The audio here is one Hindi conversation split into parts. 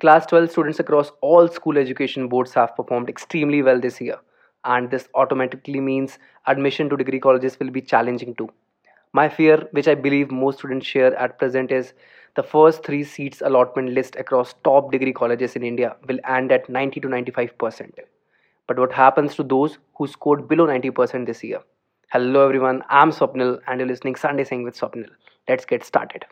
Class 12 students across all school education boards have performed extremely well this year, and this automatically means admission to degree colleges will be challenging too. My fear, which I believe most students share at present, is the first three seats allotment list across top degree colleges in India will end at 90 to 95%. But what happens to those who scored below 90% this year? Hello everyone, I'm Swapnil and you're listening Sunday Sing with Swapnil. Let's get started.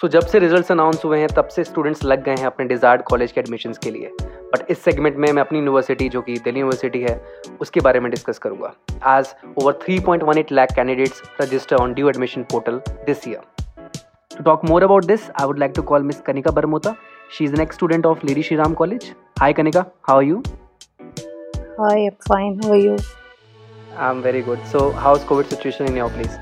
So so, जब से रिजल्ट्स अनाउंस हुए हैं तब से स्टूडेंट्स लग गए हैं अपने डिजायर्ड कॉलेज के एडमिशन्स के लिए। बट इस सेगमेंट में मैं अपनी यूनिवर्सिटी जो कि दिल्ली यूनिवर्सिटी है उसके बारे में डिस्कस करूँगा। As over 3.18 lakh candidates register on DU admission portal this year to talk more about this I would like to call miss Kanika Barmota she is next student of lady Shri Ram college hi Kanika how you Hi, I'm fine. How are you? I'm very good. So, how's COVID situation in your place?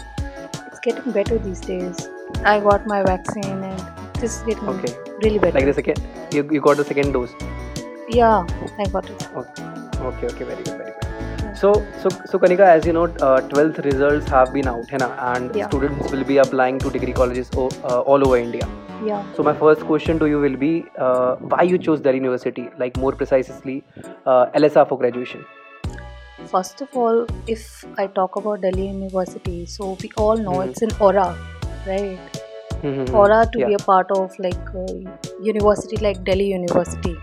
It's getting better these days. I got my vaccine and it's getting okay. really better. Like the second, you, you got the second dose? Yeah, I got it. Okay, okay, okay very good, very good. So, so, so, Kanika, as you know, uh, 12th results have been out, and Yeah. students will be applying to degree colleges o- uh, all over India. Yeah. So, my first question to you will be, uh, why you chose Delhi University, like more precisely, uh, LSR for graduation. First of all, if I talk about Delhi University, so we all know Mhm. it's an aura, right? Mhm. Aura to yeah. be a part of like uh, university like Delhi University.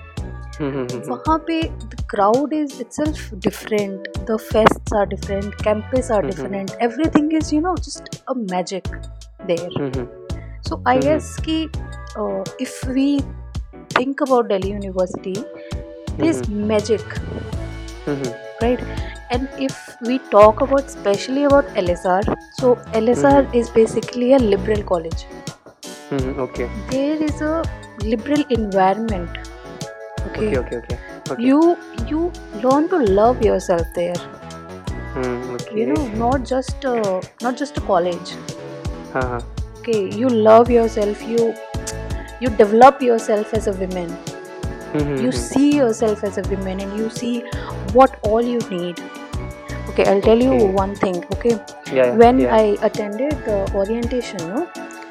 Mhm, mhm, वहाँ पे the crowd is itself different. The fests are different. Campus are Mhm. different. Everything is you know just a magic there. mhm, So I Mhm. guess कि uh, if we think about Delhi University, there's magic, mhm, right? And if we talk about especially about LSR, so LSR Mhm. is basically a liberal college. mhm, Okay, There is a liberal environment. Okay. okay, okay, okay. okay. You you learn to love yourself there. Hmm, okay. You know, not just uh, not just a college. हाँ. Okay, you love yourself. You you develop yourself as a woman. Mhm, you see yourself as a woman and you see what all you need okay i'll tell you one thing okay Yeah, yeah, when yeah. i attended the orientation no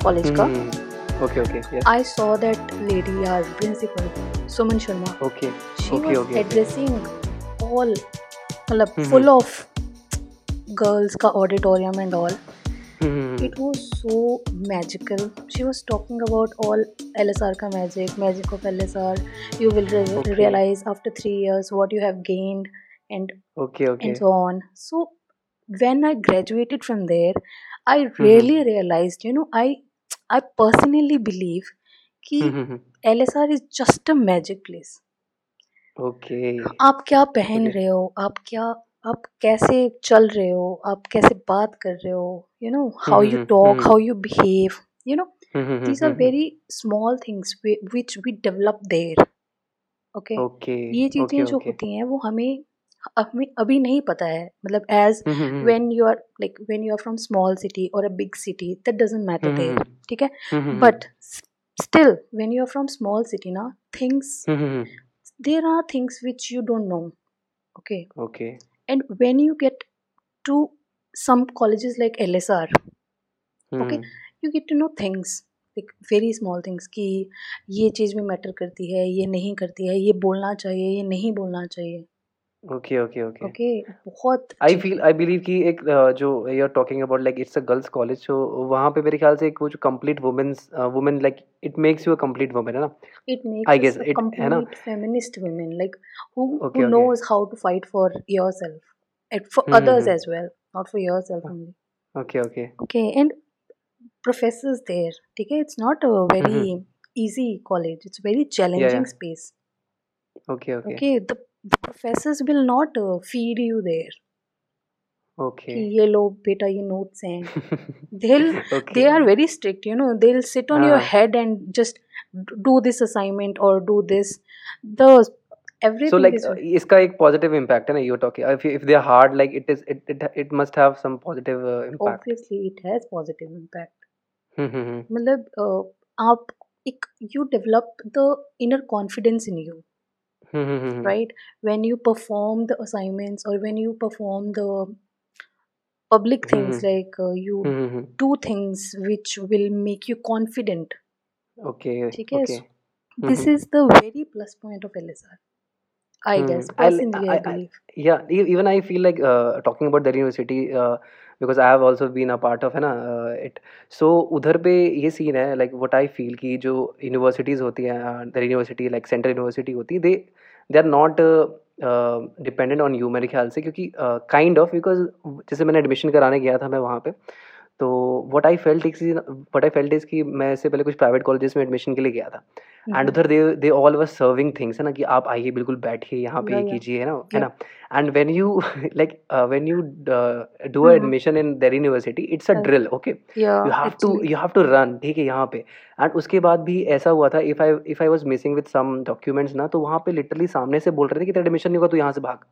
college ka Mhm, mhm. Okay, okay, yes. i saw that lady our principal suman sharma Okay, she okay, was okay. addressing all मतलब Mhm. full of girls ka auditorium and all Mhm, mhm. it was so magical she was talking about all lsr ka magic magic of lsr you will re- Okay. realize after 3 years what you have gained and Okay, okay. and so on so when i graduated from there i Mm-hmm. really realized you know i I personally believe कि L S R is just a magic place okay आप क्या पहन okay. रहे हो? आप क्या आप कैसे चल रहे हो? आप कैसे बात कर रहे हो? You know how you talk how you behave you know these are very small things which we develop there okay ये चीज़ें okay, okay. जो होती हैं वो हमें हमें अभी नहीं पता है। मतलब as when you are like when you are from small city और a big city that doesn't matter there ठीक है? But still when you are from small city ना things there are things which you don't know okay okay and when you get to some colleges like are okay you get to know things एक वेरी स्मॉल थिंग्स कि ये चीज़ में मैटर करती है ये नहीं करती है ये बोलना चाहिए ये नहीं बोलना चाहिए। Okay, okay, okay. ओके बहुत I feel I believe कि एक uh, जो you're talking about like it's a girls college so वहाँ पे मेरे ख्याल से एक वो जो women's uh, woman like it makes you a complete woman है ना I us guess a it- है ना? Okay, who okay. knows how to fight for yourself and for Hmm, others hmm. as well not for yourself only Okay, okay. okay and professors there ठीक है it's not a very easy college it's very challenging yeah. space Okay, okay. okay the, the professors will not uh, feed you there कि Okay. ये लो बेटा ये notes हैं they'll Okay. they are very strict you know they'll sit on your हाँ. head and just do this assignment or do this the everything So like is uh, इसका एक positive impact है ना you're talking if if they are hard like it is it it, it must have some positive uh, impact. obviously it has positive impact hmm, hmm, hmm. मतलब uh, आप एक you develop the inner confidence in you hmm, hmm, hmm. right when you perform the assignments or when you perform the public hmm things like uh, you hmm hmm do things which will make you confident okay ठीक है okay so this is the very plus point of LSR I Hmm. guess personally I, I believe yeah, e- even I feel like uh, talking about Delhi University uh, because I have also been a part of है ना uh, it. So उधर पे ये सीन है like what I feel कि जो universities होती हैं uh, Delhi University like Central University होती है they they are not uh, uh, dependent on you मेरे ख्याल से क्योंकि uh, kind of because जैसे मैंने एडमिशन कराने गया था मैं वहाँ पे तो what I felt is what I felt is कि मैं इससे पहले कुछ प्राइवेट कॉलेजेस में एडमिशन के लिए गया था। And Mhm. उधर they they all were serving things है ना कि आप आइए बिल्कुल बैठिए यहाँ पे. कीजिए है ना है ना। And when you like when you do. Admission in there university it's a drill okay you have to you have to run ठीक है यहाँ पे। एंड उसके बाद भी ऐसा हुआ था if I if I was missing with some documents ना तो वहाँ पे लिटरली सामने से बोल रहे थे कि तेरा एडमिशन नहीं होगा तो यहाँ से भाग।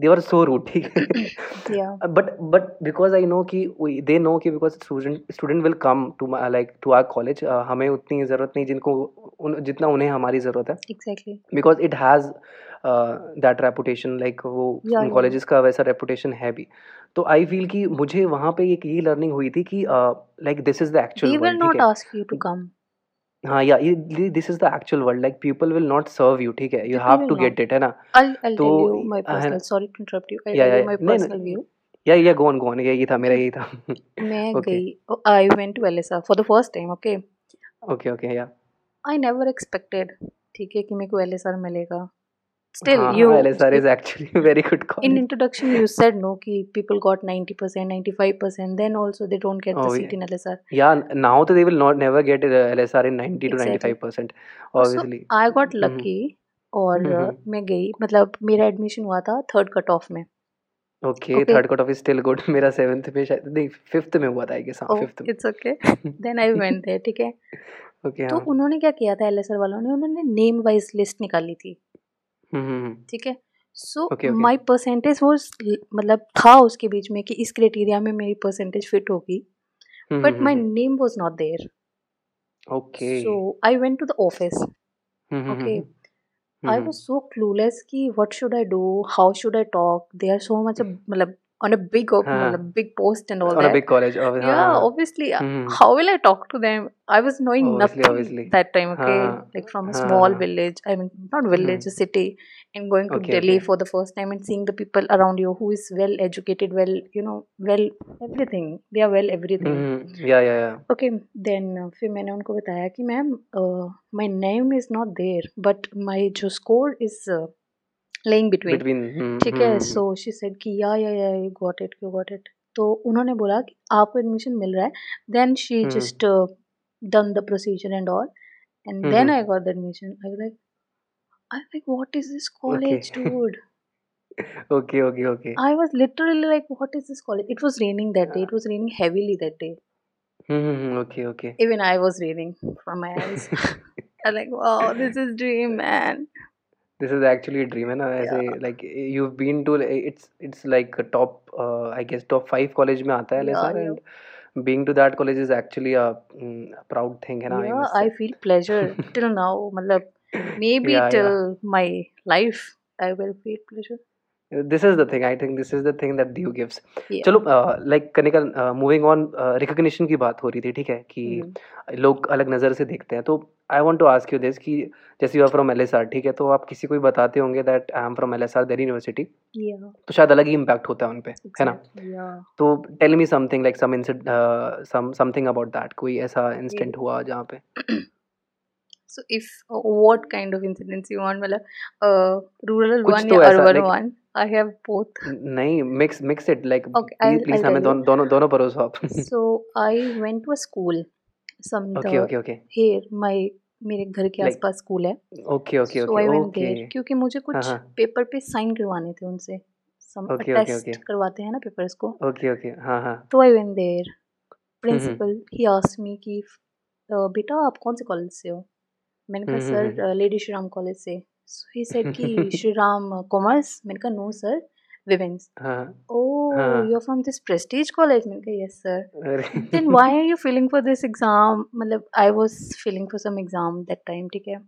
दे वर सो रूड ठीक है but but because I know कि दे नो कि because student student will come to like to our college हमें उतनी ज़रूरत नहीं जिनको उन, जितना उन्हें हमारी ज़रूरत है। Exactly. Because it has that reputation like वो Yeah, yeah. कॉलेजेस का वैसा रेपुटेशन है भी। तो आई फील कि मुझे वहाँ पे एक ये लर्निंग हुई थी कि like this is the actual है हाँ या this is the actual world like people will not serve you ठीक है you have to. Get it है ना तो uh, है interrupt you I'll या या personal नहीं view या yeah go on go on यही था मेरा यही था मैं ओके गई oh, I went to LSR for the first time okay okay okay या I never expected ठीक है कि मेरे को LSR मिलेगा still हाँ you हाँ LSR is actually very good in introduction you said no कि people got 90% 95% then also they don't get the oh seat yeah in LSR yeah now तो they will not never get uh, LSR in 90 exactly. to exactly 95 percent so I got hmm lucky और हम्म uh, हम्म मैं गई मतलब मेरा एडमिशन हुआ था थर्ड कट ऑफ़ में okay okay third cut off is still good मेरा सेवेंथ में शायद नहीं फिफ्थ में हुआ था आई गेस हाँ oh fifth it's okay then I went there ठीक है ओके तो हाँ उन्होंने क्या किया था एलएसआर वालों ने उन्होंने नेम वाइज लिस्ट निकाली थी हम्म हम्म ठीक है? सो माय परसेंटेज वो मतलब था उसके बीच में कि इस क्राइटेरिया में मेरी परसेंटेज फिट होगी हम्म but hmm my hmm. Name was not there okay so I went to the office hmm hmm okay hmm I hmm was so clueless कि what should I do how should I talk they are so much मतलब on a big op- हाँ मतलब big post and all on a that big college हाँ yeah हाँ obviously uh, hmm how will i talk to them i was knowing obviously nothing obviously that time हाँ okay हाँ like from a हाँ small हाँ village i mean not village hmm a city and going to okay delhi okay for the first time and seeing the people around you who is well educated well you know well everything they are well everything hmm yeah yeah yeah okay then uh, फिर मैंने उनको बताया कि ma'am my name is not there but my जो score is uh, between हम्म ठीक है हम्म सो शी सेड कि या या या you got it you got it तो उन्होंने बोला कि आपको एडमिशन मिल रहा है then she hmm just done the procedure and all and hmm then I hmm got the admission I like I like what is this college dude okay okay okay I was literally like, what is this college? It was raining that day. It was raining heavily that day. Hmm hmm okay okay Even I was raining from my eyes. I'm like, wow, this is dream, man. Is actually dream है ना Yeah, ऐसे like you been to it's it's like top I guess top five college में आता है yeah, LSR yeah. And being to that college is actually a proud thing है ना I Yeah, must I say feel pleasure till now. मतलब maybe yeah till yeah my life I will feel pleasure. This is the thing i think this is the thing that due gives Yeah. चलो like Kanika moving on recognition की बात हो रही थी ठीक है कि Hmm. लोग अलग नज़र से देखते हैं तो I want to ask you this कि जैसे यू आर फ्रॉम एलएसआर ठीक है तो आप किसी को भी बताते होंगे that I am from LSR Delhi university Yeah. तो शायद अलग ही इम्पैक्ट होता है उन पे है ना Exactly. Yeah. तो tell me something like some some something about that कोई ऐसा इंसिडेंट Yeah. हुआ जहाँ पे So if uh, what kind of incidents you want? मतलब uh, rural one तो या urban one? I have both. नहीं mix mix it like Okay, please please हमें दोनों दोनों दोनों परोसो आप। So I went to a school. Some the okay okay here my मेरे घर के लाइक आसपास स्कूल है। Okay okay so I okay went okay there क्योंकि मुझे हाँ कुछ हाँ पेपर पे साइन करवाने थे उनसे। ओके ओके टेस्ट ओके करवाते हैं ना पेपर्स को। ओके ओके हाँ हाँ। तो went there hmm hmm principal he asked me कि बेटा आप कौन से कॉलेज से हो? मैंने कहा sir Lady Shri Ram College से। सो ही सेड कि श्री राम कॉमर्स मैंने कहा no sir women's oh you are from this prestige college मैंने कहा yes sir then then why are you feeling for this exam? मतलब I was feeling for some exam that time ठीक है?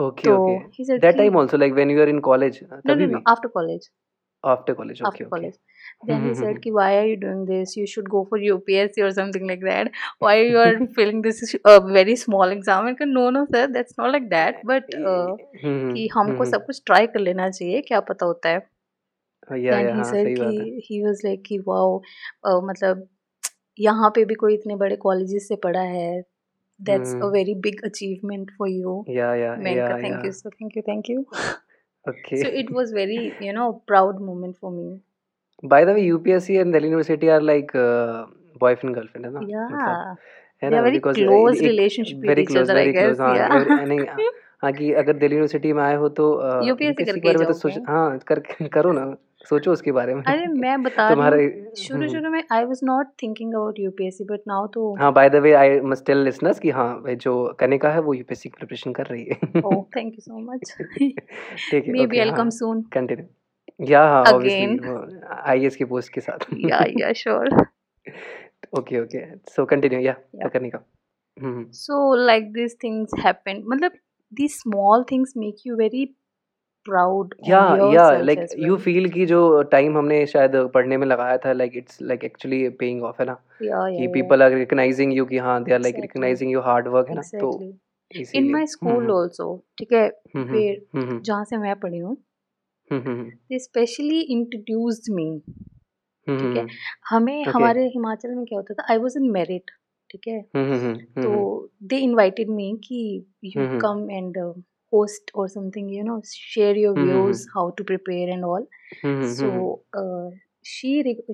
Okay okay that time also like when you are in college तभी no भी? After college after college after okay okay college. Then he Mhm, said, mhm. "Ki why are you doing this? You should go for UPSC or something like that. Why you are feeling this is a very small exam?" Said, "No, no, sir, that's not like that. But uh, हम्म कि हमको हम्म सब कुछ ट्राई कर लेना चाहिए क्या पता होता है ही हाँ है ही वाज लाइक कि वाओ मतलब यहाँ पे भी कोई इतने बड़े कॉलेजेस से पढ़ा है that's a hmm very big achievement for you yeah yeah मैंने या कहा thank yeah you so thank you thank you okay. So it was very you know proud moment for me by the way UPSC and Delhi University are like uh, boyfriend girlfriend है ना या मतलब है ना with very each close other I very close guess हाँ या हाँ कि अगर दिल्ली यूनिवर्सिटी में आए हो तो यूपीएससी करके तो सोच हाँ कर करो ना। सोचो उसके बारे में। अरे मैं बता तुम्हारे शुरू शुरू में I was not thinking about UPSC but now तो हाँ by the way I must tell listeners कि हाँ भाई जो कनिका है वो यूपीएससी की प्रिपरेशन कर रही है। Oh thank you so much ठीक है maybe I come soon continue yeah हाँ ऑब्वियसली अगेन आईएएस की पोस्ट के साथ। Yeah yeah sure okay okay so continue yeah yeah Kanika. so like these things happen. मतलब these small things make you very proud या या लाइक यू फील कि जो टाइम हमने शायद पढ़ने में लगाया था like it's like actually paying off है ना? Yeah yeah कि पीपल आर रिकग्नाइजिंग यू कि हाँ they are like recognising your hard work है ना? तो exactly. In इसीलिए। my hmm school hmm. also ठीक है? हम्म हम्म फिर हम्म जहाँ से मैं पढ़ी हूँ specially introduced me हम्म ठीक है? हमें हमारे हिमाचल में क्या होता था? आई वॉज़ इन मेरिट ठीक है? तो दे इनवाइटेड मी कि you come and host or something you know share your hmm hmm views how to prepare and all hmm so hmm uh, she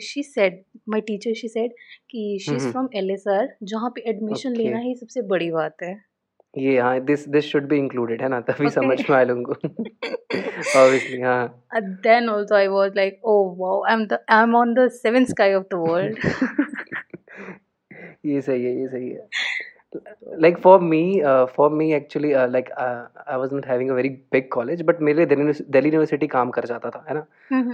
she said my teacher she said कि she's हम्म from LSR जहाँ पे एडमिशन ओके लेना ही सबसे बड़ी बात है ये हाँ this this should be included है ना तभी okay समझ में आए लोगों को ऑब्वियसली हाँ and then also I was like oh wow I'm the I'm on the seventh sky of the world ये सही है ये सही है like for me uh, for me actually uh, like uh, I was not having a very big college but मेरे दिल्ली दिल्ली यूनिवर्सिटी काम कर जाता था है ना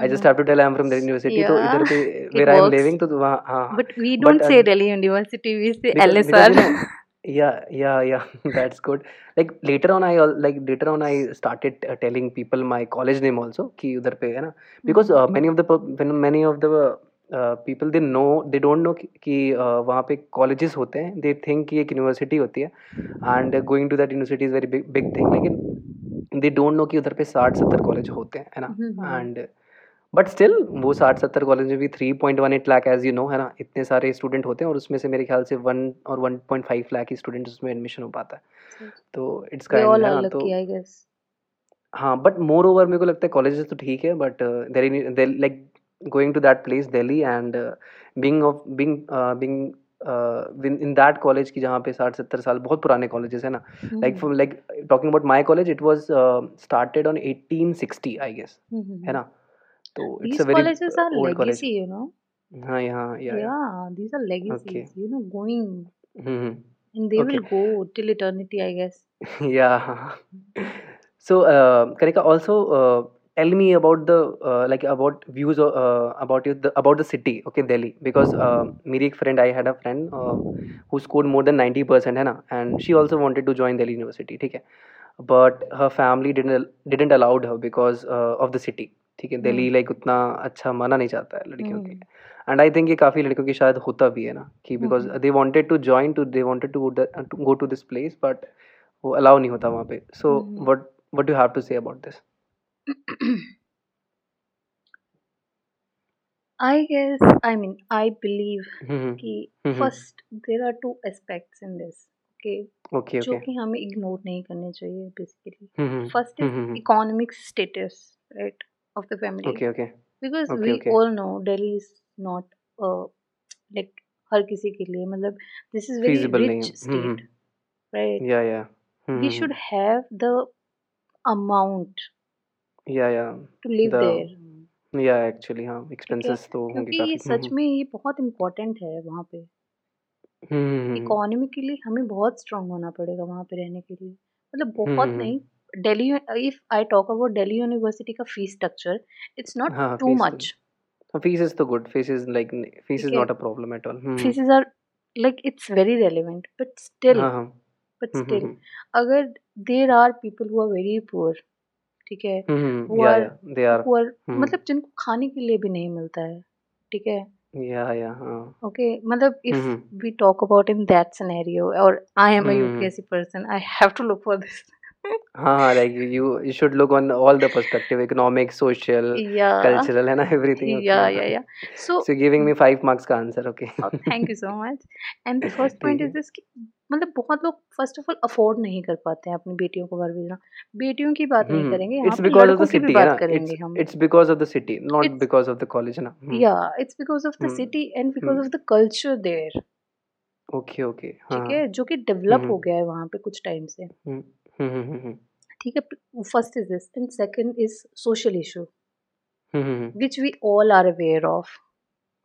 I just have to tell I'm from Delhi university तो इधर पे where I am living तो वहाँ हाँ हाँ but we but don't uh, say Delhi University we say because because you know yeah yeah yeah that's good like later on I like later on I started uh, telling people my college name also कि उधर पे है ना because hmm uh, many of the when many of the uh, people they know they don't know कि uh, वहाँ पे कॉलेजेस होते हैं। दे थिंक कि एक यूनिवर्सिटी होती है। And going to that university is very big big thing. लेकिन they don't know कि उधर पे साठ सत्तर कॉलेज होते हैं है ना? and बट स्टिल वो साठ सत्तर कॉलेज में भी three point one eight lakh as you know है ना? इतने सारे स्टूडेंट होते हैं और उसमें से मेरे ख्याल से वन और वन पॉइंट फाइव लाख ही स्टूडेंट उसमें एडमिशन हो पाता है। तो इट्स काइंड है ना? तो हाँ बट मोर ओवर मेरे को लगता है कॉलेजेस तो ठीक है but there like going to that place Delhi and being of being being in that college की जहाँ पे साठ सत्तर साल बहुत पुराने कॉलेजेस है ना like like talking about my college it was started on eighteen sixty I guess है ना तो it's a very colleges are old college legacy you know? हाँ यहाँ या yeah yeah these are okay legacies you know going. Hmm and they okay will go till eternity I guess. Yeah. So uh, Karika also uh, tell me about the uh, like about views uh, about you the, about the city okay Delhi because uh, मेरी एक friend I had a friend uh, who scored more than 90% है ना and she also wanted to join Delhi University ठीक है but her family didn't didn't allowed her because uh, of the city ठीक है दिल्ली हम्म लाइक उतना अच्छा माना नहीं जाता है लड़कियों के हम्म लिए एंड आई थिंक ये काफ़ी लड़कियों के शायद होता भी है ना कि because hmm they wanted to join to they wanted to go to this place but वो अलाउ नहीं होता वहाँ पे so hmm what what you have to say about this I guess I mean I believe hmm कि hmm first there are two aspects in this okay okay जो कि हमें इग्नोर नहीं करने चाहिए basically hmm first is hmm economic status right of the family okay okay because okay we okay all know Delhi is not uh, like हर किसी के लिए मतलब this is very feasible नहीं rich है हम्म state right या या we should have the amount yeah yeah to live the there. Yeah actually हाँ एक्सपेंसेस तो होंगे काफ़ी। ये सच में ये बहुत इम्पोर्टेंट है वहाँ पे। हम्म इकोनॉमिकली हमें बहुत स्ट्रांग होना पड़ेगा वहाँ पे रहने के लिए। मतलब बहुत हम्म नहीं Delhi if I talk about Delhi university का fees structure it's not too much fees is तो good fees is like fees is not a problem at all hmm fees are like it's very relevant but still but hmm still hmm. अगर there are people who are very poor ठीक है? मतलब जिनको खाने के लिए भी नहीं मिलता है ठीक है? या या ओके मतलब if we talk about in that scenario और I am a UPSC person I have to look for this. हाँ like you you should look on all the perspective economic social cultural है ना everything yeah yeah yeah so so giving me 5 marks का answer okay thank you so much and the first point is this मतलब बहुत लोग फ़र्स्ट ऑफ़ ऑल अफोर्ड नहीं कर पाते हैं अपनी बेटियों को बाहर भेजना। बेटियों की बात नहीं हम्म करेंगे the की भी city है बात करेंगे हम। of the city not it's because of the college है ना? it's because of the hmm. city and because hmm of the culture there okay okay हाँ ठीक है। जो कि डेवलप हो हम्म गया है वहाँ पे कुछ टाइम से। हम्म ठीक है first is this and second is social issue which we all are aware are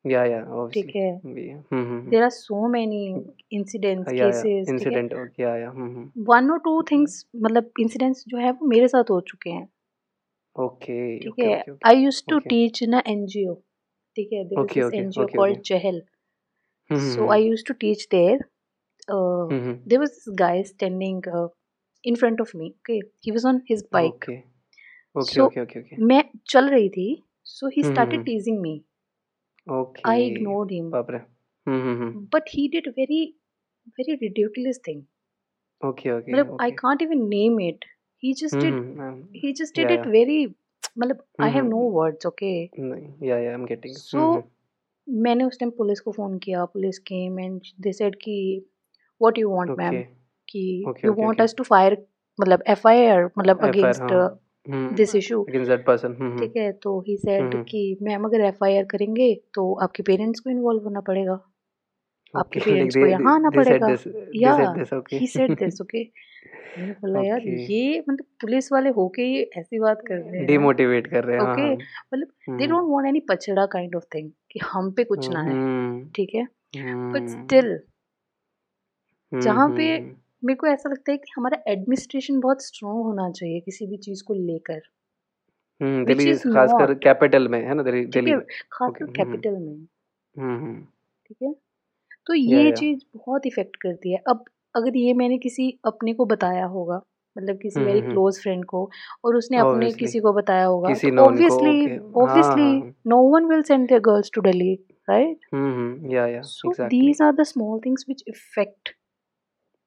yeah yeah ठीक है। There are so many incidents cases incident हो? गया या हम्म वन और टू थिंग्स मतलब इंसिडेंट्स जो है वो मेरे साथ हो चुके हैं। ओके ठीक है? I use to teach in a NGO ठीक है? There is this NGO called Jahl so I use to teach there there was this guy standing in front of me okay he was on his bike okay okay okay okay मैं चल रही थी so he started teasing me me I ignored him hmm hmm hmm but he did very very ridiculous thing okay okay मतलब I can't even name it he just hmm did hmm um, he just did yeah it yeah very मतलब I hmm have no hmm words okay नहीं yeah yeah I'm getting so hmm hmm मैंने उस टाइम पुलिस को फ़ोन किया police came and they said कि what you want ma'am okay कि okay you okay want okay us to fire मतलब एफआईआर मतलब अगेंस्ट हाँ हम्म this issue against that person hmm ठीक हम्म है तो ही हम्म सेड हम्म। कि मैम अगर एफआईआर करेंगे तो आपके पेरेंट्स को इन्वॉल्व होना पड़ेगा। आपके पेरेंट्स को यहाँ आना पड़ेगा। या said this okay he said this okay मैंने बोला यार ये मतलब पुलिस वाले होके ये ऐसी बात कर रहे हैं demotivate कर रहे हैं हाँ ओके हाँ। मतलब they hmm. Don't want any पचड़ा काइंड ऑफ़ थिंग कि हम पे कुछ ना है। हम्म। ठीक है? But hmm. स्टिल हम्म जहाँ पे हम्म। मेरे को ऐसा लगता है कि हमारा एडमिनिस्ट्रेशन बहुत स्ट्रॉन्ग होना चाहिए किसी भी चीज़ को लेकर। हम्म दिल्ली खासकर कैपिटल में है ना? दिल्ली खासकर हम्म। कैपिटल में। हम्म हम्म। ठीक है? तो ये चीज़ बहुत इफ़ेक्ट करती है। अब अगर ये मैंने किसी अपने को बताया होगा मतलब किसी हम्म हम्म। क्लोज फ्रेंड को और उसने अपने किसी को बताया होगा obviously obviously no one will send their girls to Delhi right hmm hmm. Yeah yeah so these are the small things which affect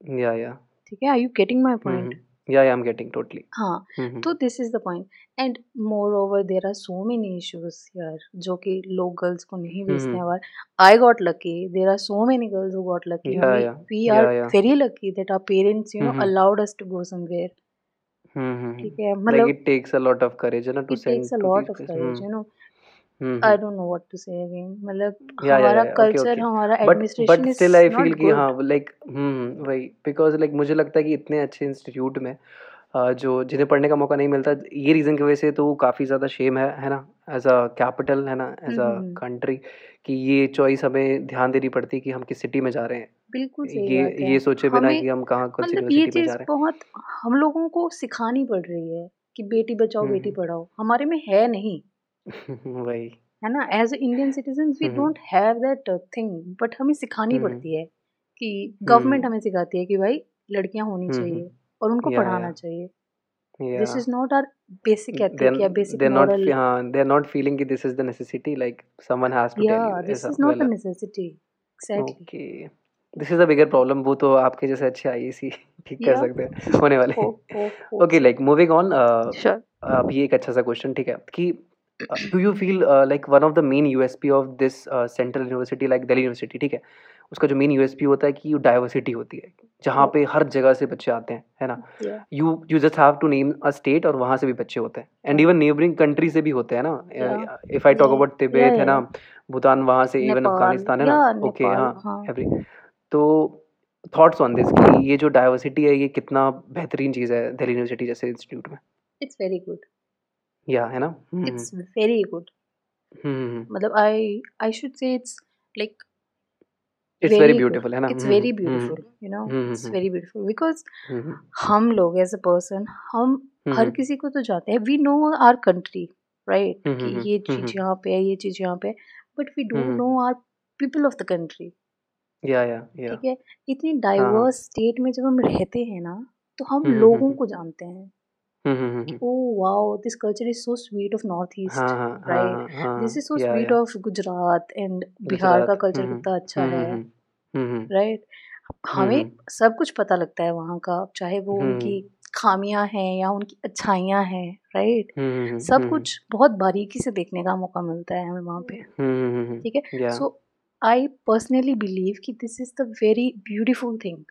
या या ठीक है are you getting my hmm point hmm yeah yeah I am getting totally हाँ हम्म तो this is the point and moreover there are so many issues यार जो कि लोग गर्ल्स को नहीं हम्म भेजते हैं हम्म बाहर I got lucky there are so many girls who got lucky yeah we yeah we are yeah yeah very lucky that our parents you know hmm hmm allowed us to go somewhere hmm ठीक हम्म है like मतलब it takes a lot of courage है ना to it takes send a to lot these of places courage hmm you know hmm I hmm. Don't know what to say again मतलब हमारा कल्चर हमारा but but still I feel कि हाँ लाइक हम्म वही बिकॉज़ लाइक मुझे लगता है कि इतने अच्छे इंस्टीट्यूट में जो जिन्हें पढ़ने का मौका नहीं मिलता ये रीज़न की वजह से तो काफ़ी ज़्यादा शेम है है ना? एज अ कैपिटल है ना? एज अ हम्म कंट्री कि ये चॉइस हमें ध्यान देनी पड़ती है कि हम किस सिटी में जा रहे हैं। बिल्कुल सही ये ये सोचे बिना कि हम कहाँ कौन सी मतलब ये चीज़ बहुत हम लोगों को सिखानी पड़ रही है कि बेटी बचाओ बेटी पढ़ाओ। हमारे में है नहीं। हम्म वही। है ना? As Indian citizen we don't have that thing but हमें सिखानी हम्म पड़ती है कि गवर्नमेंट हम्म हमें सिखाती है कि भाई लड़कियाँ होनी हम्म चाहिए और उनको पढ़ाना चाहिए। This is not our basic ethic yeah basic they're not moral fe- हाँ, they're not feeling that this is the necessity like someone has to yeah this is not a necessity exactly okay this is a bigger problem वो तो आपके जैसे अच्छे आईएसी ठीक कर सकते हैं होने वाले okay like moving on sure अब ये एक अच्छा सा क्वेश्चन ठीक है कि do you feel like one of the main USP of this central university like Delhi university ठीक है? उसका जो मेन यूएसपी होता है कि डाइवर्सिटी होती है जहाँ पे हर जगह से बच्चे आते हैं है ना? Yeah you you just have to name a state और वहाँ से भी बच्चे होते हैं। एंड इवन नेबरिंग कंट्री से भी होते हैं ना? Yeah if I talk yeah about yeah Tibet है ना? भूटान वहाँ से इवन अफ़गानिस्तान है ना? या ओके हाँ हाँ. एवरी तो थॉट्स ऑन दिस कि ये जो डाइवर्सिटी है ये कितना बेहतरीन चीज़ है दिल्ली यूनिवर्सिटी जैसे इंस्टीट्यूट में? इट्स वेरी गुड या है ना? इट्स वेरी गुड मतलब I I should say it's like it's very beautiful है ना? You know? Hmm it's hmm. very beautiful because हम्म। हम लोग एज अ पर्सन हम हर हम्म किसी को तो जाते हैं. We know our country right कि हम्म ये हम्म। चीज़ यहाँ पे है ये चीज़ यहाँ पे है. But we don't know our people of the country yeah yeah yeah ठीक है? इतनी हाँ। हाँ डाइवर्स स्टेट में जब हम रहते हैं ना तो हम लोगों को जानते हैं. हम्म हम्म हम्म, हम्म। oh wow this culture is so sweet of northeast हाँ हाँ हाँ right? हाँ हाँ this is so या sweet या। of gujarat and बिहार का कितना अच्छा है। राइट हमें सब कुछ पता लगता है वहाँ का चाहे वो उनकी खामियाँ हैं या उनकी अच्छाइयाँ हैं राइट सब कुछ बहुत बारीकी से देखने का मौका मिलता है हमें वहाँ पे। ठीक है? सो आई पर्सनली बिलीव कि this is the very beautiful thing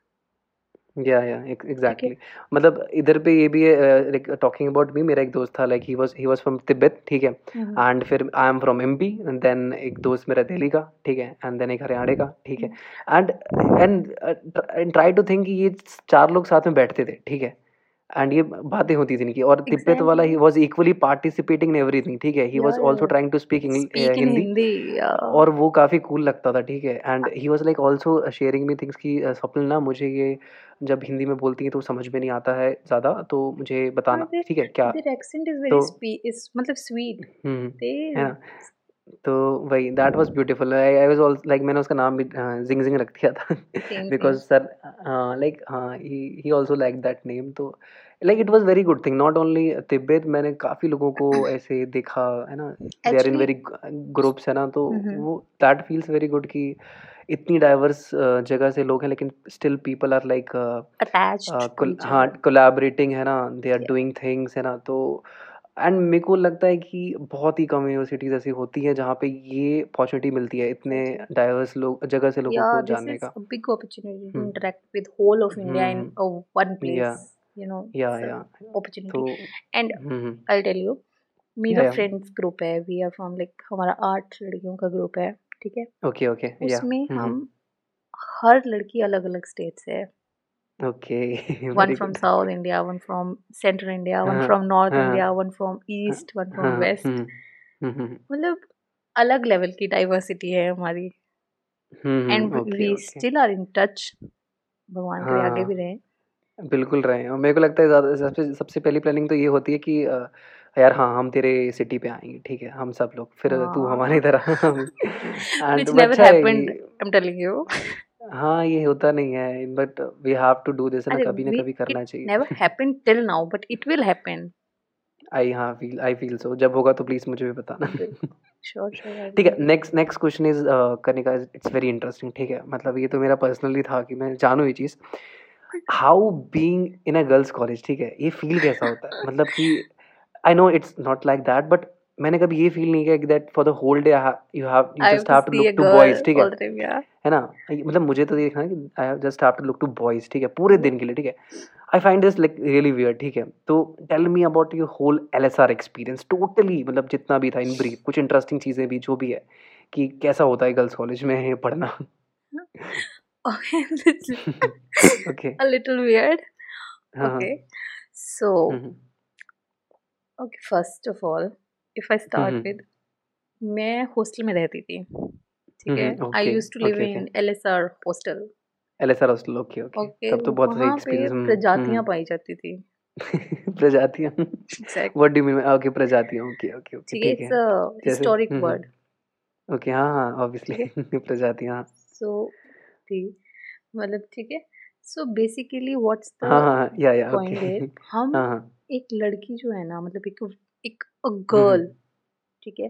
yeah yeah exactly मतलब इधर पे ये भी है टॉकिंग अबाउट मी मेरा एक दोस्त था like he was he was from Tibet ठीक है। हम्म। एंड फिर I am from MP and then एक दोस्त मेरा दिल्ली का ठीक है एंड देन एक हरियाणा का ठीक है। And and and try to think ये चार लोग साथ में बैठते थे ठीक है। एंड ये बातें होती थी इनकी और तिब्बत वाला ही was equally participating in everything ठीक है? He was also trying to speak Hindi और वो काफ़ी कूल cool लगता था ठीक है? And he was like also sharing me things कि अ, स्वप्निल ना मुझे ये जब हिंदी में बोलती है तो समझ में नहीं आता है ज़्यादा तो मुझे हाँ बताना ठीक है? क्या एक्सेंट इज़ वेरी मतलब स्वीट हम्म तो वही that was beautiful I I was also like मैंने उसका नाम भी जिंग जिंग रख दिया था। बिकॉज़ सर लाइक हाँ he he also like that name तो like it was very good thing not only Tibet मैंने काफ़ी लोगों को ऐसे देखा है ना? They are in very groups है ना? तो वो दैट फील्स वेरी गुड कि इतनी डाइवर्स जगह से लोग हैं लेकिन स्टिल पीपल आर लाइक हाँ कोलैबोरेटिंग है ना? दे आर डूइंग थिंग्स है ना? तो एंड मेरे को लगता है कि बहुत ही कम यूनिवर्सिटीज ऐसी होती हैं जहाँ पे ये अपॉर्चुनिटी मिलती है इतने डाइवर्स लोग जगह से लोगों को जानने का। to hmm. interact with whole of India in hmm. uh, one या know, या या हम्म हम्म, I'll tell you, या मेरा फ्रेंड्स ग्रुप है वी आर फ्रॉम लाइक हमारा आठ लड़कियों का ग्रुप है ठीक है? ओके ओके उसमें हम्म हम हर लड़की अलग अलग स्टेट से है। Okay one very from good south India one from central India one हाँ फ्रॉम नॉर्थ हाँ इंडिया वन फ्रॉम हाँ ईस्ट वन फ्रॉम हाँ वेस्ट हम्म हम्म हम्म मतलब अलग लेवल की डाइवर्सिटी है हमारी। And we still are in touch भगवान करे आगे भी हाँ रहें। बिल्कुल रहे। हैं और मेरे को लगता है ज़्यादा सबसे सबसे पहली प्लानिंग तो ये होती है कि यार हाँ हम तेरे सिटी पे आएँगे ठीक है हम सब लोग फिर तू हमारी हाँ है ये होता नहीं है but we have to do this ना कभी ना कभी करना चाहिए। happened till now but it will happen. आई हाँ फील आई फील सो जब होगा तो प्लीज़ मुझे भी बताना। Sure sure ठीक है नेक्स्ट नेक्स्ट क्वेश्चन इज़ करने का इट्स वेरी इंटरेस्टिंग ठीक है। मतलब ये तो मेरा पर्सनली था कि मैं जानूँ ये चीज़। How being in a girls college ठीक है ये फील कैसा होता है? मतलब कि I know it's not like that but मैंने कभी ये फील नहीं किया कि that for the whole day you have you just have to look to boys ठीक है। है ना? मतलब मुझे तो देखना है कि I just have to look to boys ठीक है? पूरे दिन के लिए ठीक है? I find this like really weird ठीक है? तो tell me about your whole L S R experience totally मतलब जितना भी था इन ब्रीफ कुछ इंटरेस्टिंग चीज़ें भी जो भी है कि कैसा होता है गर्ल्स कॉलेज में है पढ़ना? Okay a little weird. हाँ okay so हम्म okay first of all if I start with मैं हॉस्टल में रहती थी। ठीक है। I okay use to live in okay. L S R hostel L S R hostel okay okay. तब तो बहुत सही एक्सपीरियंस प्रजातियाँ पाई जाती थी। प्रजातियाँ? What do you mean okay प्रजातियाँ ओके ओके ओके ठीक है। It's a historic word okay हाँ हाँ ऑब्वियसली प्रजातियाँ। सो थी मतलब ठीक है। सो बेसिकली व्हाट्स द हाँ या या ओके। हम हाँ हाँ। एक लड़की जो है ना मतलब एक एक गर्ल हम्म, ठीक है?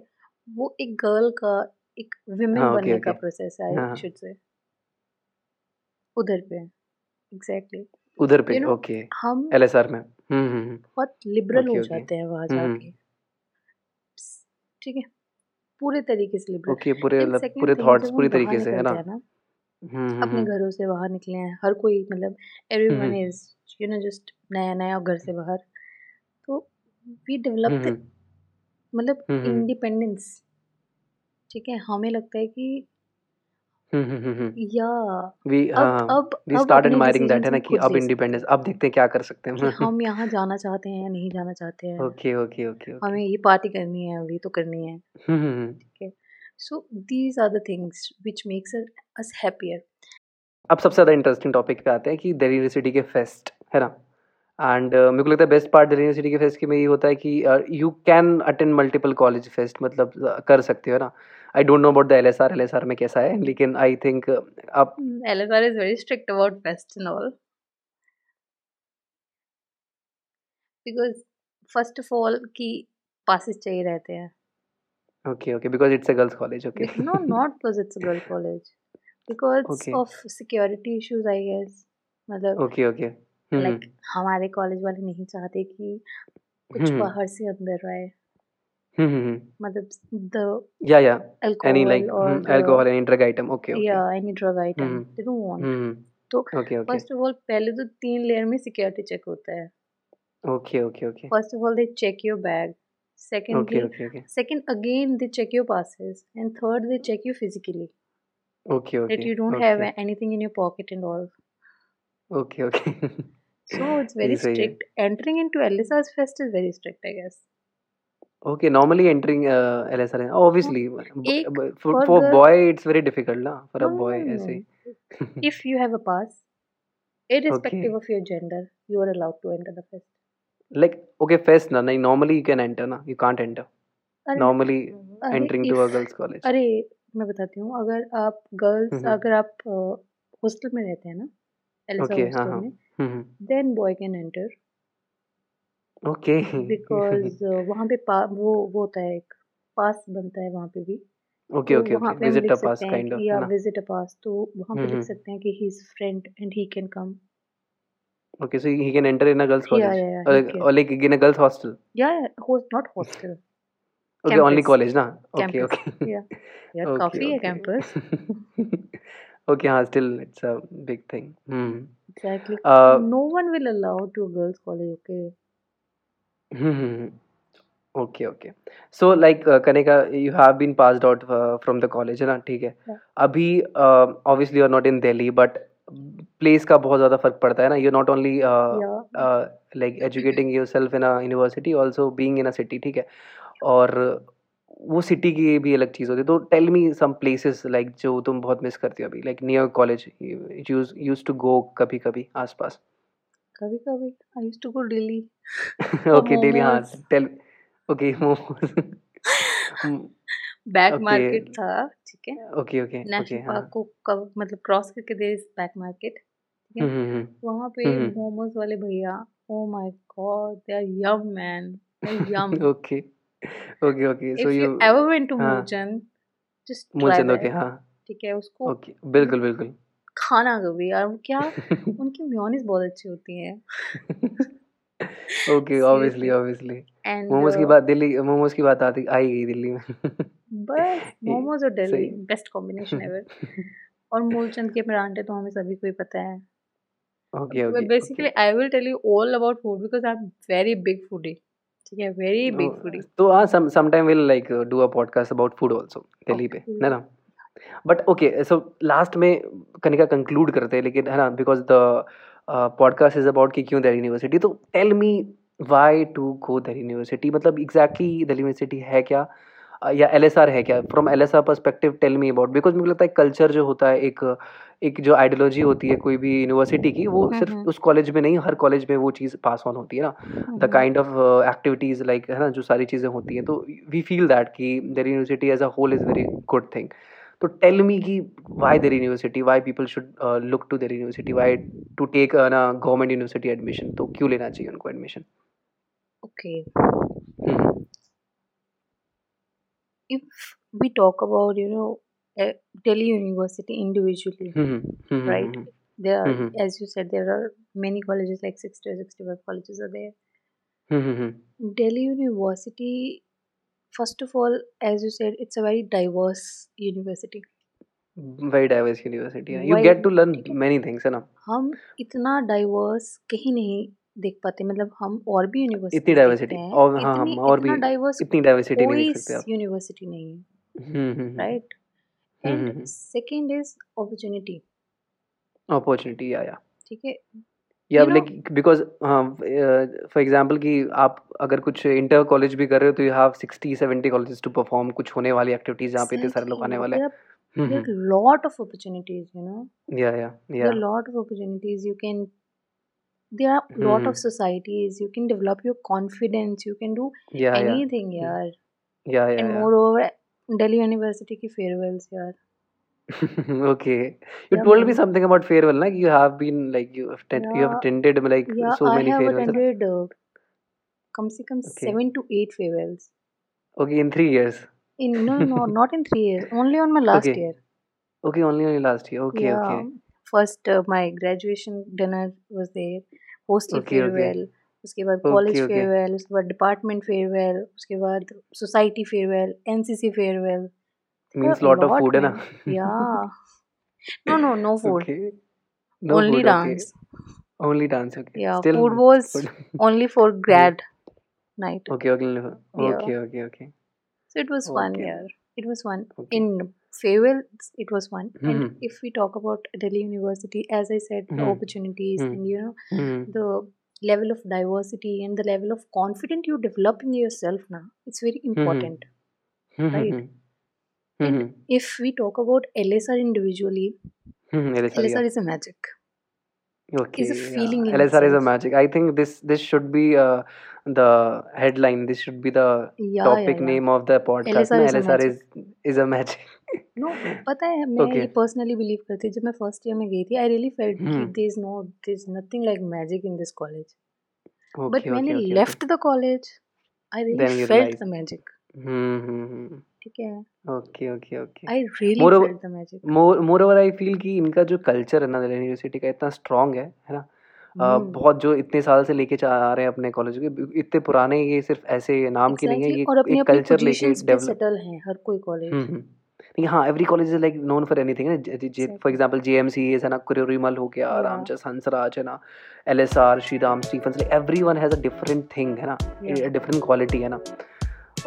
वो एक गर्ल का एक विमेन हाँ बनने का ओके प्रोसेस है हाँ आई हाँ. शुड से उधर पे एग्जैक्टली exactly. उधर पे ओके हम एल एस आर में. हम्म हम्म बहुत लिबरल हो जाते हैं वहाँ हम्म जाके. ठीक है. पूरे तरीके से लिबरल ओके पूरे पूरे थॉट्स पूरी तरीके से है ना? हैं हम्म हम्म अपने हम्म. घरों से बाहर निकले हैं हर कोई मतलब हम्म everyone hmm. Is you know just नया नया घर से बाहर. तो वी डेवलप हम्म मतलब हम्म हम्म. इंडिपेंडेंस ठीक है हमें लगता है कि हम्म हम्म हम्म या वी अब अब वी स्टार्ट एडमायरिंग दैट है ना कि अब इंडिपेंडेंस अब देखते हैं क्या कर सकते हैं। हम यहाँ जाना चाहते हैं या नहीं जाना चाहते हैं। ओके ओके ओके हमें ये पार्टी करनी है अभी तो करनी है। ठीक है। So these are the things which makes us happier अब सबसे ज़्यादा इंटरेस्टिंग टॉपिक पे आते हैं कि दिल्ली यूनिवर्सिटी के फेस्ट है ना? एंड uh, मेरे को लगता है बेस्ट पार्ट दिल्ली यूनिवर्सिटी के फेस्ट के में ये होता है कि you can attend multiple college fest मतलब uh, कर सकते हो ना I don't know about the L S R L S R में कैसा है लेकिन आई थिंक आप LSR is very strict about fest and all because first of all कि पासिस चाहिए रहते हैं Okay, okay, because it's a girls' college. Okay. no not because it's a girl college because Okay. of security issues I guess मतलब Okay, okay. लाइक हमारे कॉलेज वाले नहीं चाहते कि कुछ बाहर से अंदर आए। मतलब या या any like alcohol any drug item okay या any drug item they don't want तो फ़र्स्ट ऑफ़ ऑल पहले तो तीन लेयर में सिक्योरिटी चेक होता है। Okay okay okay first of all they check your bag secondly second again they check your passes and third they check you physically okay okay that you don't have anything in your pocket and all Okay, okay. so it's very है. strict entering into LSR's fest is very strict I guess Okay, normally entering uh, LSR, obviously, एक for, for for girl- boy it's very difficult, na? For no a boy, no, ऐसे. no. if you have a pass irrespective okay. of your gender you are allowed to enter the fest Like, okay, fest na, like normally you can enter, na? You can't enter. अरे Normally अरे entering if, to a girls' college. अरे मैं बताती हूँ अगर आप गर्ल्स हम्म। अगर आप हॉस्टल में रहते हैं ना Okay, हाँ, हॉस्टल हाँ. में Hmm. Then boy can enter Okay. Because वहाँ पे वो वो होता है एक पास बनता है वहाँ पे भी Okay, तो okay, वहाँ okay. पे हम Visit लिख a pass सकते हैं kind of, कि या है ना? विज़िट अ पास तो वहाँ पे हम्म, लिख हम्म. सकते हैं कि he is friend and he can come Okay, so he can enter in a girls' Yeah, college, yeah, yeah, or, he can. or like in a girls' hostel. या not hostel Okay, only Campus. college, na? Okay, Campus. okay. या यार काफ़ी है. Campus okay huh, still it's a big thing. Hmm. exactly. Uh, no one will allow to girls college okay? Okay okay so like कहने का you have been passed out from the college है ना ठीक है अभी obviously you are not in Delhi but place का बहुत ज़्यादा फ़र्क पड़ता है ना you not only like educating yourself in a university also being in a city ठीक है और वो सिटी की भी अलग चीज़ होती है. तो tell me some places like जो तुम बहुत मिस करती हो अभी, like near college use use to go कभी कभी आसपास. कभी कभी I used to go Delhi okay daily हाँ tell okay momos back market था ठीक है? Okay okay okay national park को कव, मतलब क्रॉस करके दे बैक मार्केट ठीक है? हम्म हम्म वहाँ पे हम्म। मोमोज वाले भैया ओ my god they are yum man yum okay okay okay so you you ever went to. Moolchand just Moolchand okay हाँ। ठीक है? उसको ओके बिल्कुल बिल्कुल। खाना कभी यार वो क्या? उनकी म्योनीज बहुत अच्छी होती है। ओके ऑब्वियसली ऑब्वियसली मोमोज की बात दिल्ली मोमोज की बात आती आई गई दिल्ली में। बस मोमोज और दिल्ली बेस्ट कॉम्बिनेशन एवर और मूलचंद के परांठे तो हमें सभी को ही पता है। Okay okay basically, I will tell you all about food because I'm very big foodie. ठीक है, very big foodie. तो uh, some sometime we'll like uh, do a podcast about food also Delhi पे pe है ना? बट ओके सो लास्ट में कनिका कंक्लूड करते हैं लेकिन है ना because the podcast is about कि क्यों दिल्ली यूनिवर्सिटी तो tell me why to go Delhi university मतलब एग्जैक्टली दिल्ली यूनिवर्सिटी है क्या? अ, या एलएसआर है क्या? From L S R perspective tell me about because मुझे लगता है कल्चर जो होता है एक एक जो आइडियोलॉजी होती है कोई भी यूनिवर्सिटी की वो सिर्फ़ हम्म। उस कॉलेज में नहीं हर कॉलेज में वो चीज़ पास ऑन होती है ना। The hmm, kind of activities like है ना जो सारी चीज़ें होती हैं तो वी फील दैट कि their university as a whole is very good thing तो टेल मी कि why their university why people should look to their university why to take ना गवर्नमेंट यूनिवर्सिटी एडमिशन तो क्यों लेना चाहिए उनको admission Okay. If we talk about, you know, uh, Delhi University individually, right? There are, Mhm. as you said, there are many colleges, like 60 or 65 colleges are there. Delhi University, first of all, as you said, it's a very diverse university. Very diverse university है you Why- get to learn ठीक है। मेनी थिंग्स है ना हम इतना डाइवर्स कहीं नहीं देख पाते मतलब हम और भी यूनिवर्सिटी इतनी diversity, और हाँ, हम और भी डाइवर्स इतनी डाइवर्सिटी नहीं देख सकते आप। यूनिवर्सिटी नहीं है। Right and. Second is opportunity opportunity या या ठीक है? या लाइक बिकॉज़ फॉर एग्जांपल कि आप अगर कुछ इंटर कॉलेज भी कर रहे हो तो you have 60 70 colleges to perform कुछ होने वाली एक्टिविटीज़ जहाँ पे इतने सारे लोग आने वाले हैं। हम्म, there are lot of opportunities you know या या there या are lot of opportunities you can there are a lot of hmm. societies. You can develop your confidence. You can do yeah, anything yeah. yaar yeah, yeah and yeah. moreover delhi university ki farewells yaar okay. You yeah, told man. me something about farewell like you have been like you have, ten- yeah, you have attended like yeah, so many I have farewells attended uh, come see, come okay. 7 to 8 farewells. Okay in 3 years. In no no not in 3 years. Only on my last okay. year. Okay only on your last year. Okay yeah. okay first uh, my graduation dinner was there. Okay, okay. उसके बाद कॉलेज फेयरवेल उसके बाद डिपार्टमेंट फेयरवेल उसके बाद society farewell NCC farewell Means lot of food, है ना? yeah no no no food Okay. No only dance Okay. yeah Still food was food. only for grad night Okay, okay, okay Yeah. okay, okay, so it was fun Okay. yeah it was fun Okay. in farewell it was fun Mhm. and if we talk about delhi university as i said the Mhm. opportunities Mhm. and you know Hmm. the level of diversity and the level of confidence you develop in yourself now it's very important Hmm, Right. Hmm, if we talk about lsr individually. LSR, lsr yeah. is a magic Okay. is a yeah. feeling in LSR is a itself. magic. I think this this should be uh, the headline. This should be the yeah topic yeah, yeah. name of the podcast. LSR ना? is a LSR magic. is is a magic. No पता है मैं Okay. ये पर्सनली बिलीव करती हूँ जब मैं फर्स्ट ईयर में गई थी आई रियली फेल्ट कि Hmm. There is no there is nothing like magic in this college Okay, but मैंने okay, okay, left the college I Then really you felt realized. The magic okay. Hmm, hmm, hmm. ठीक है Okay, okay, okay. I really the magic more over I feel कि इनका जो कल्चर है ना दिल्ली यूनिवर्सिटी का इतना स्ट्रांग है है ना हम्म। बहुत जो इतने साल से लेके आ रहे हैं अपने कॉलेज के इतने पुराने ये सिर्फ़ ऐसे नाम के नहीं है ये और अपनी एक कल्चर लेके सेटल हैं हर कोई कॉलेज हम्म हम्म। नहीं हाँ every college is like known for anything for Exactly. Example JMC है ना कुरिमल हो गया. रामचंद्र हंसराज है ना LSR Shri Ram Stephens like everyone has a different thing है ना. डिफरेंट क्वालिटी है ना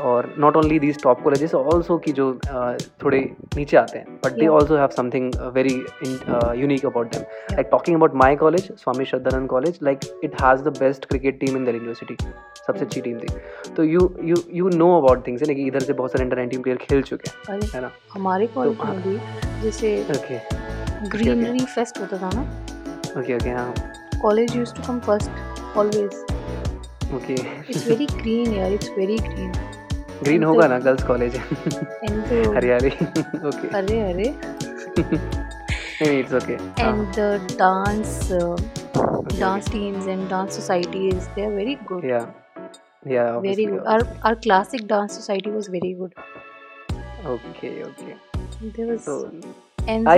और not only these top colleges also की जो uh, थोड़े नीचे आते हैं but they also have something very unique about them like talking about my college Swami Shraddhanand college like it has the best cricket team in the university सबसे अच्छी टीम थी। तो you you you know about things है ना कि इधर से बहुत सारे इंटर टीम प्लेयर खेल चुके हैं है ना? हमारे कॉलेज हाँ। में भी जैसे ओके ग्रीनरी फेस्ट होता था ना? ओके ओके हाँ। College use to come first always okay it's very green यार इट्स वेरी ग्रीन ग्रीन होगा ना गर्ल्स कॉलेज एंड हरियाली ओके अरे अरे नहीं it's okay the dance uh, dance teams and dance societies they are very good या या very good our our classic dance society was very good okay okay तो was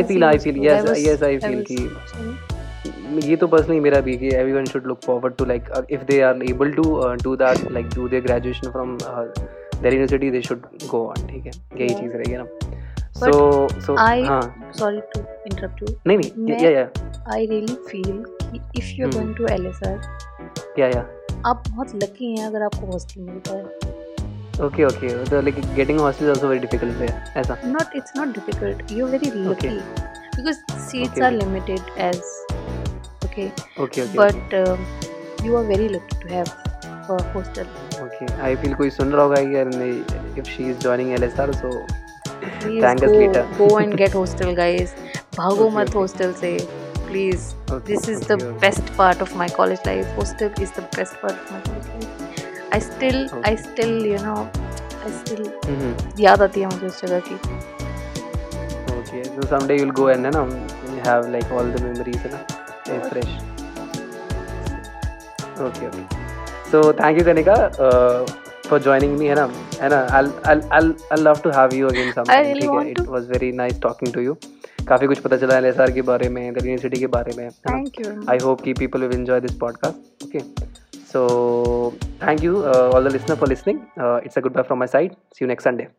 feel good. yes was- yes I I feel was- कि? ये तो पर्सनली मेरा भी कि everyone should look forward to like uh, if they are able to uh, do that like do their uh, their university they should go on ठीक है यही. चीज़ रहेगी ना so I- हाँ sorry to interrupt you नहीं नहीं या या I really feel कि if you're Hmm. going to LSR या या आप बहुत लकी हैं अगर आपको हॉस्टल मिलता है okay okay so like getting a hostel is also very difficult there ऐसा not it's not difficult you're very lucky because seats Okay, are okay. limited as okay okay okay but um, you are very lucky to have a hostel okay I feel कोई सुन रहा होगा यार नहीं if she is joining LSR so please Thank us go, later. go and get hostel guys भागो मत hostel से please okay, this is okay, the okay. best part of my college life hostel is the best part of my college life I still I Okay. still you know I still Mhm. याद आती है मुझे उस जगह की Okay, so someday you'll go and you know you have like all the memories, you know, stay So thank you, Kanika, uh, for joining me, है ना, है ना. I'll I'll I'll I'll love to have you again sometime. really ठीक है? want It to. was very nice talking to you. काफ़ी कुछ पता चला एलएसआर के बारे में दिल्ली यूनिवर्सिटी के बारे में है ना thank you I hope ki people will enjoy this podcast. Okay. So thank you, uh, all the listener for listening. Uh, it's a goodbye from my side. See you next Sunday.